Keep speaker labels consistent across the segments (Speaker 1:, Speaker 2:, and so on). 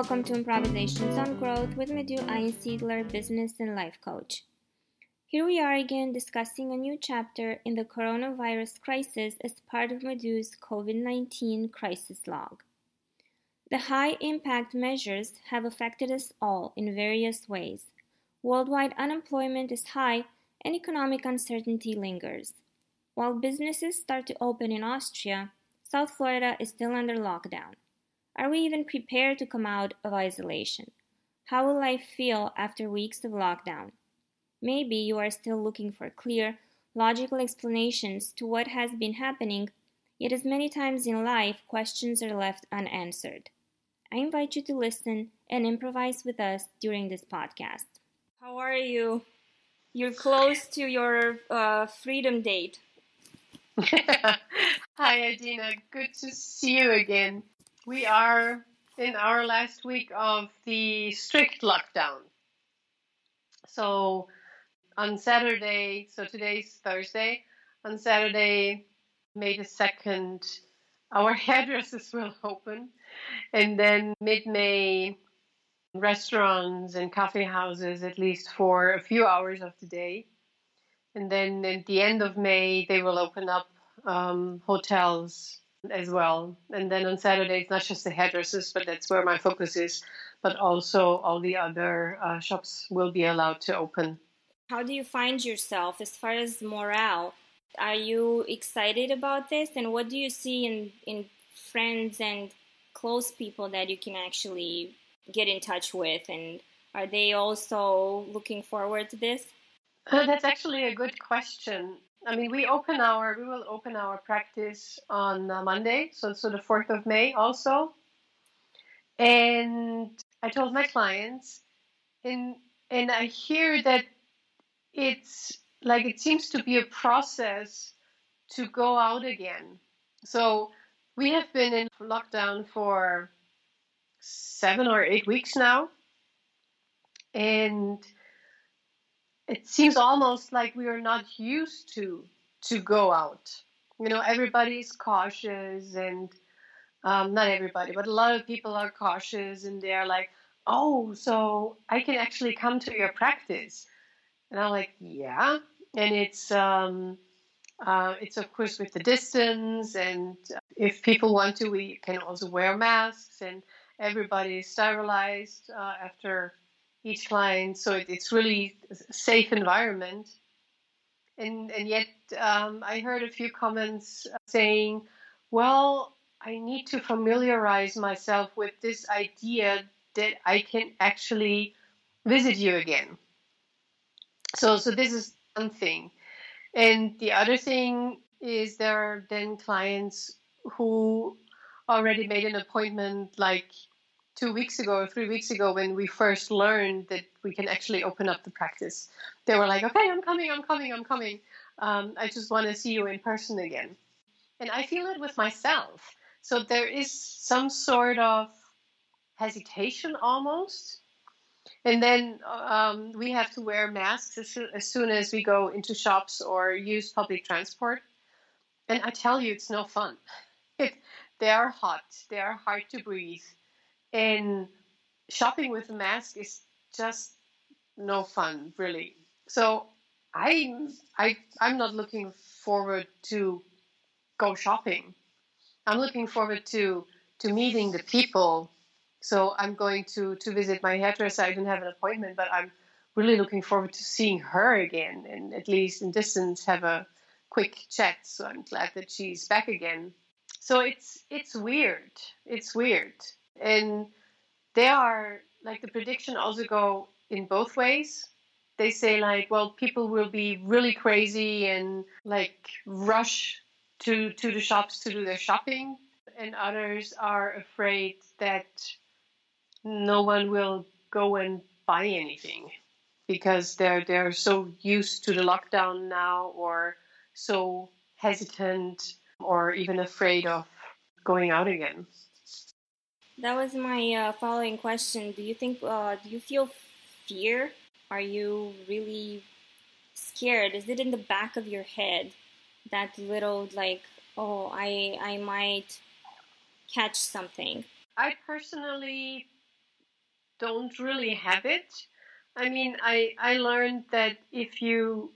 Speaker 1: welcome to Improvisations on Growth with Madhu Einsiedler, business and life coach. Here we are again discussing a new chapter in the coronavirus crisis as part of Madhu's COVID 19 crisis log. The high impact measures have affected us all in various ways. Worldwide unemployment is high and economic uncertainty lingers. While businesses start to open in Austria, South Florida is still under lockdown. Are we even prepared to come out of isolation? How will life feel after weeks of lockdown? Maybe you are still looking for clear, logical explanations to what has been happening, yet, as many times in life, questions are left unanswered. I invite you to listen and improvise with us during this podcast. How are you? You're close to your uh, freedom date.
Speaker 2: Hi, Adina. Good to see you again. We are in our last week of the strict lockdown. So, on Saturday, so today's Thursday, on Saturday, May the 2nd, our hairdressers will open. And then mid May, restaurants and coffee houses, at least for a few hours of the day. And then at the end of May, they will open up um, hotels as well. And then on Saturday, it's not just the hairdressers, but that's where my focus is, but also all the other uh, shops will be allowed to open.
Speaker 1: How do you find yourself as far as morale? Are you excited about this? And what do you see in, in friends and close people that you can actually get in touch with? And are they also looking forward to this?
Speaker 2: Uh, that's actually a good question. I mean, we open our we will open our practice on uh, Monday, so so the fourth of May also. And I told my clients, and and I hear that it's like it seems to be a process to go out again. So we have been in lockdown for seven or eight weeks now, and it seems almost like we are not used to to go out. You know, everybody's cautious, and um, not everybody, but a lot of people are cautious, and they're like, "Oh, so I can actually come to your practice," and I'm like, "Yeah," and it's. Um, uh, it's of course with the distance, and if people want to, we can also wear masks, and everybody is sterilized uh, after each client, so it, it's really a safe environment. And and yet, um, I heard a few comments saying, "Well, I need to familiarize myself with this idea that I can actually visit you again." So so this is one thing, and the other thing is there are then clients who already made an appointment like two weeks ago or three weeks ago when we first learned that we can actually open up the practice. They were like, okay, I'm coming, I'm coming, I'm coming. Um, I just want to see you in person again. And I feel it with myself. So there is some sort of hesitation almost. And then um, we have to wear masks as, as soon as we go into shops or use public transport. And I tell you, it's no fun. It, they are hot, they are hard to breathe and shopping with a mask is just no fun, really. So I I I'm not looking forward to go shopping. I'm looking forward to to meeting the people. So I'm going to to visit my hairdresser. I didn't have an appointment, but I'm really looking forward to seeing her again and at least in distance have a quick chat. So I'm glad that she's back again. So it's it's weird. It's weird and they are like the prediction also go in both ways. They say like well people will be really crazy and like rush to to the shops to do their shopping. And others are afraid that no one will go and buy anything because they're they're so used to the lockdown now or so hesitant or even afraid of going out again
Speaker 1: that was my uh, following question. Do you think, uh, do you feel fear? Are you really scared? Is it in the back of your head that little like, oh, I I might catch something?
Speaker 2: I personally don't really have it. I mean, I I learned that if you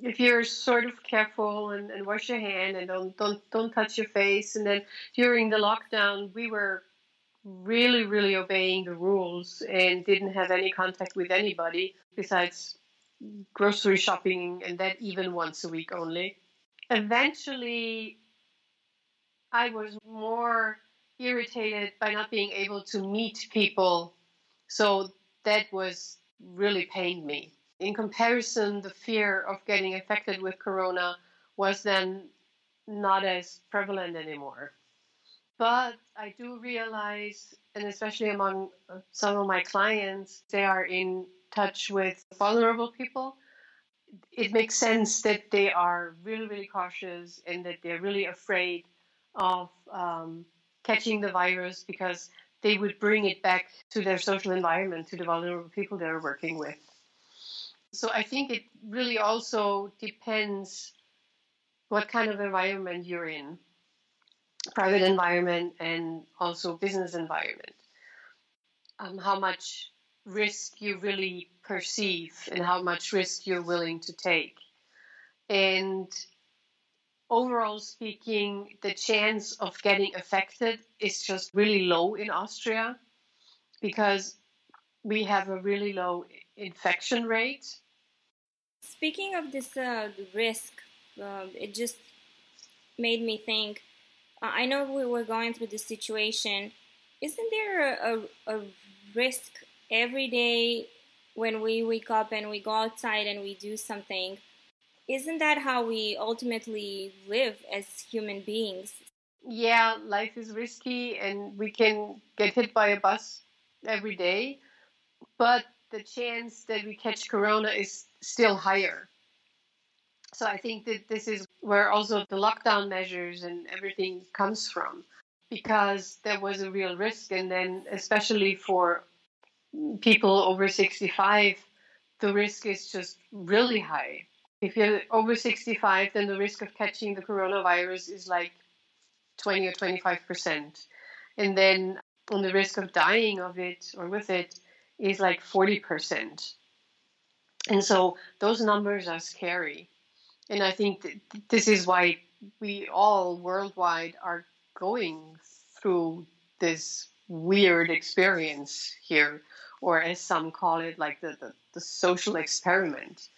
Speaker 2: if you're sort of careful and, and wash your hand and don't don't don't touch your face and then during the lockdown we were really really obeying the rules and didn't have any contact with anybody besides grocery shopping and that even once a week only. Eventually i was more irritated by not being able to meet people. So that was really pained me. In comparison, the fear of getting infected with corona was then not as prevalent anymore. But I do realize, and especially among uh, some of my clients, they are in touch with vulnerable people. It makes sense that they are really, really cautious and that they're really afraid of um, catching the virus because they would bring it back to their social environment, to the vulnerable people they're working with. So I think it really also depends what kind of environment you're in private environment and also business environment. Um, how much risk you really perceive and how much risk you're willing to take. And overall speaking, the chance of getting affected is just really low in Austria because we have a really low infection rate.
Speaker 1: Speaking of this uh, risk, uh, it just made me think. I know we were going through this situation. Isn't there a, a, a risk every day when we wake up and we go outside and we do something? Isn't that how we ultimately live as human beings?
Speaker 2: Yeah, life is risky and we can get hit by a bus every day. But the chance that we catch corona is still higher. So I think that this is where also the lockdown measures and everything comes from because there was a real risk. And then, especially for people over 65, the risk is just really high. If you're over 65, then the risk of catching the coronavirus is like 20 or 25%. And then on the risk of dying of it or with it is like 40%. And so those numbers are scary. And I think this is why we all worldwide are going through this weird experience here, or as some call it, like the, the, the social experiment.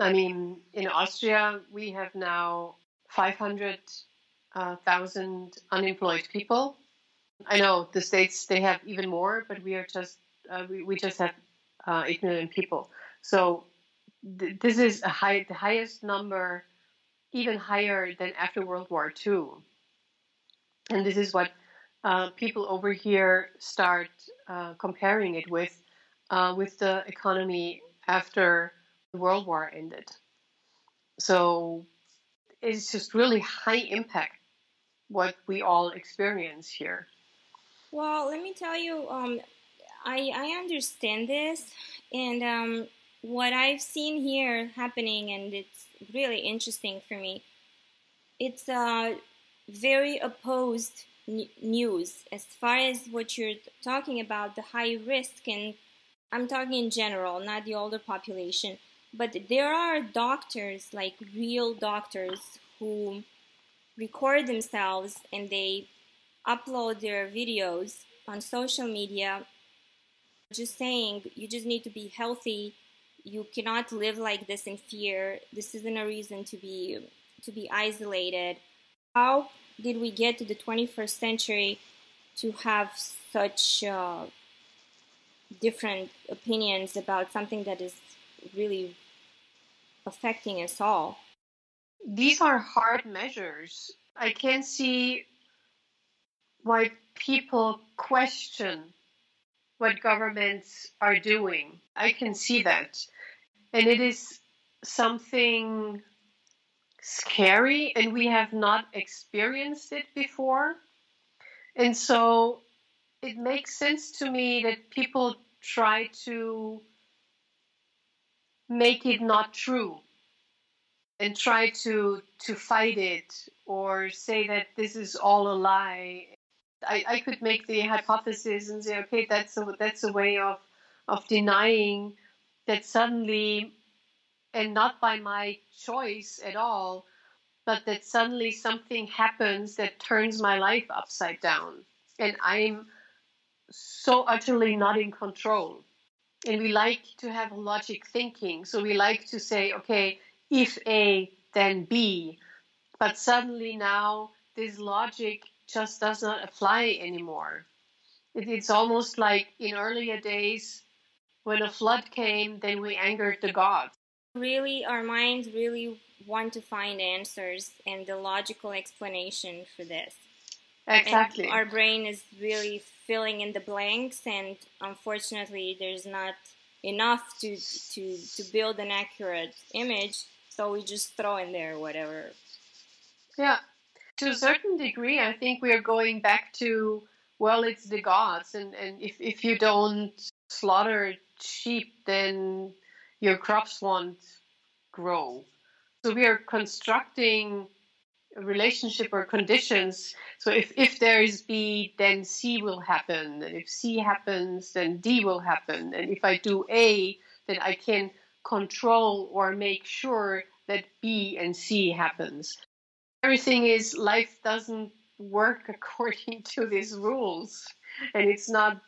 Speaker 2: I mean, in Austria, we have now 500,000 uh, unemployed people. I know the states, they have even more, but we are just uh, we, we just have uh, 8 million people. So th- this is a high, the highest number, even higher than after World War II. And this is what uh, people over here start uh, comparing it with, uh, with the economy after the World War ended. So it's just really high impact what we all experience here.
Speaker 1: Well, let me tell you, um, I, I understand this, and um, what I've seen here happening, and it's really interesting for me. It's uh, very opposed news as far as what you're talking about the high risk, and I'm talking in general, not the older population. But there are doctors, like real doctors, who record themselves and they upload their videos on social media just saying you just need to be healthy you cannot live like this in fear. This isn't a reason to be to be isolated. How did we get to the 21st century to have such uh, different opinions about something that is really affecting us all?
Speaker 2: These are hard measures. I can't see why people question what governments are doing. I can see that. And it is something scary, and we have not experienced it before. And so it makes sense to me that people try to make it not true and try to to fight it or say that this is all a lie I, I could make the hypothesis and say, okay, that's a, that's a way of, of denying that suddenly, and not by my choice at all, but that suddenly something happens that turns my life upside down. And I'm so utterly not in control. And we like to have logic thinking. So we like to say, okay, if A, then B. But suddenly now this logic just does not apply anymore. It, it's almost like in earlier days when a flood came, then we angered the gods.
Speaker 1: Really, our minds really want to find answers and the logical explanation for this.
Speaker 2: Exactly.
Speaker 1: And our brain is really filling in the blanks, and unfortunately, there's not enough to to to build an accurate image. So we just throw in there whatever.
Speaker 2: Yeah, to a certain degree, I think we are going back to well, it's the gods, and and if if you don't slaughter sheep, then your crops won't grow. So we are constructing a relationship or conditions. So if, if there is B, then C will happen. And if C happens, then D will happen. And if I do A, then I can control or make sure that B and C happens. Everything is life doesn't work according to these rules and it's not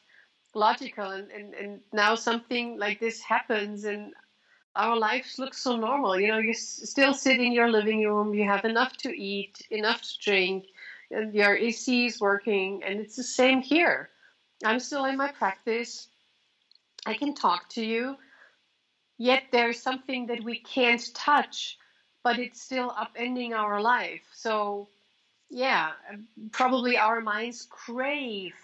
Speaker 2: logical and, and, and now something like this happens and our lives look so normal. You know, you still sit in your living room, you have enough to eat, enough to drink, and your AC is working, and it's the same here. I'm still in my practice. I can talk to you, yet there's something that we can't touch, but it's still upending our life. So, yeah, probably our minds crave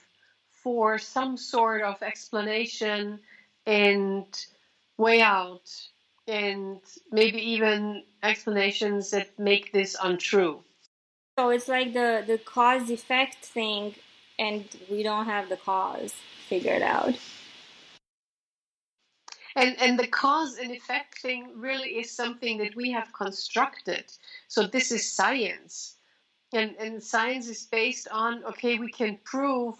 Speaker 2: for some sort of explanation and way out and maybe even explanations that make this untrue.
Speaker 1: So it's like the, the cause effect thing, and we don't have the cause figured out.
Speaker 2: And, and the cause and effect thing really is something that we have constructed. So this is science. And, and science is based on okay, we can prove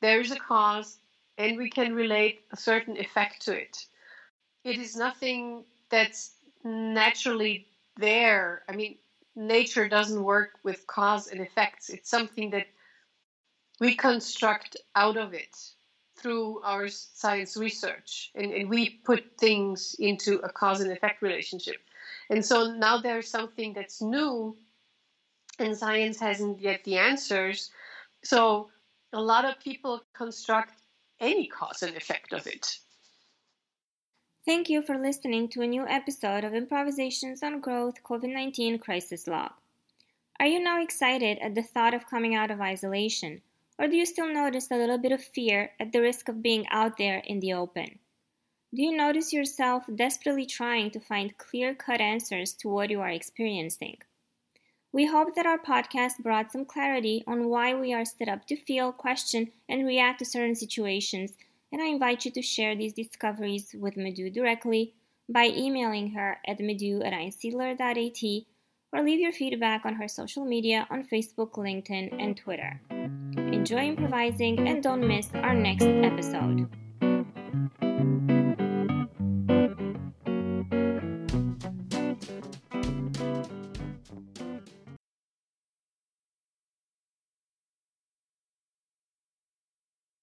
Speaker 2: there is a cause and we can relate a certain effect to it. It is nothing that's naturally there. I mean, nature doesn't work with cause and effects. It's something that we construct out of it through our science research and, and, we put things into a cause and effect relationship. And so now there's something that's new and science hasn't yet the answers. So a lot of people construct any cause and effect of it.
Speaker 1: Thank you for listening to a new episode of Improvisations on Growth COVID 19 Crisis Log. Are you now excited at the thought of coming out of isolation, or do you still notice a little bit of fear at the risk of being out there in the open? Do you notice yourself desperately trying to find clear cut answers to what you are experiencing? We hope that our podcast brought some clarity on why we are set up to feel, question, and react to certain situations and I invite you to share these discoveries with Madhu directly by emailing her at madhu at einsiedler.at or leave your feedback on her social media on Facebook, LinkedIn, and Twitter. Enjoy improvising and don't miss our next episode.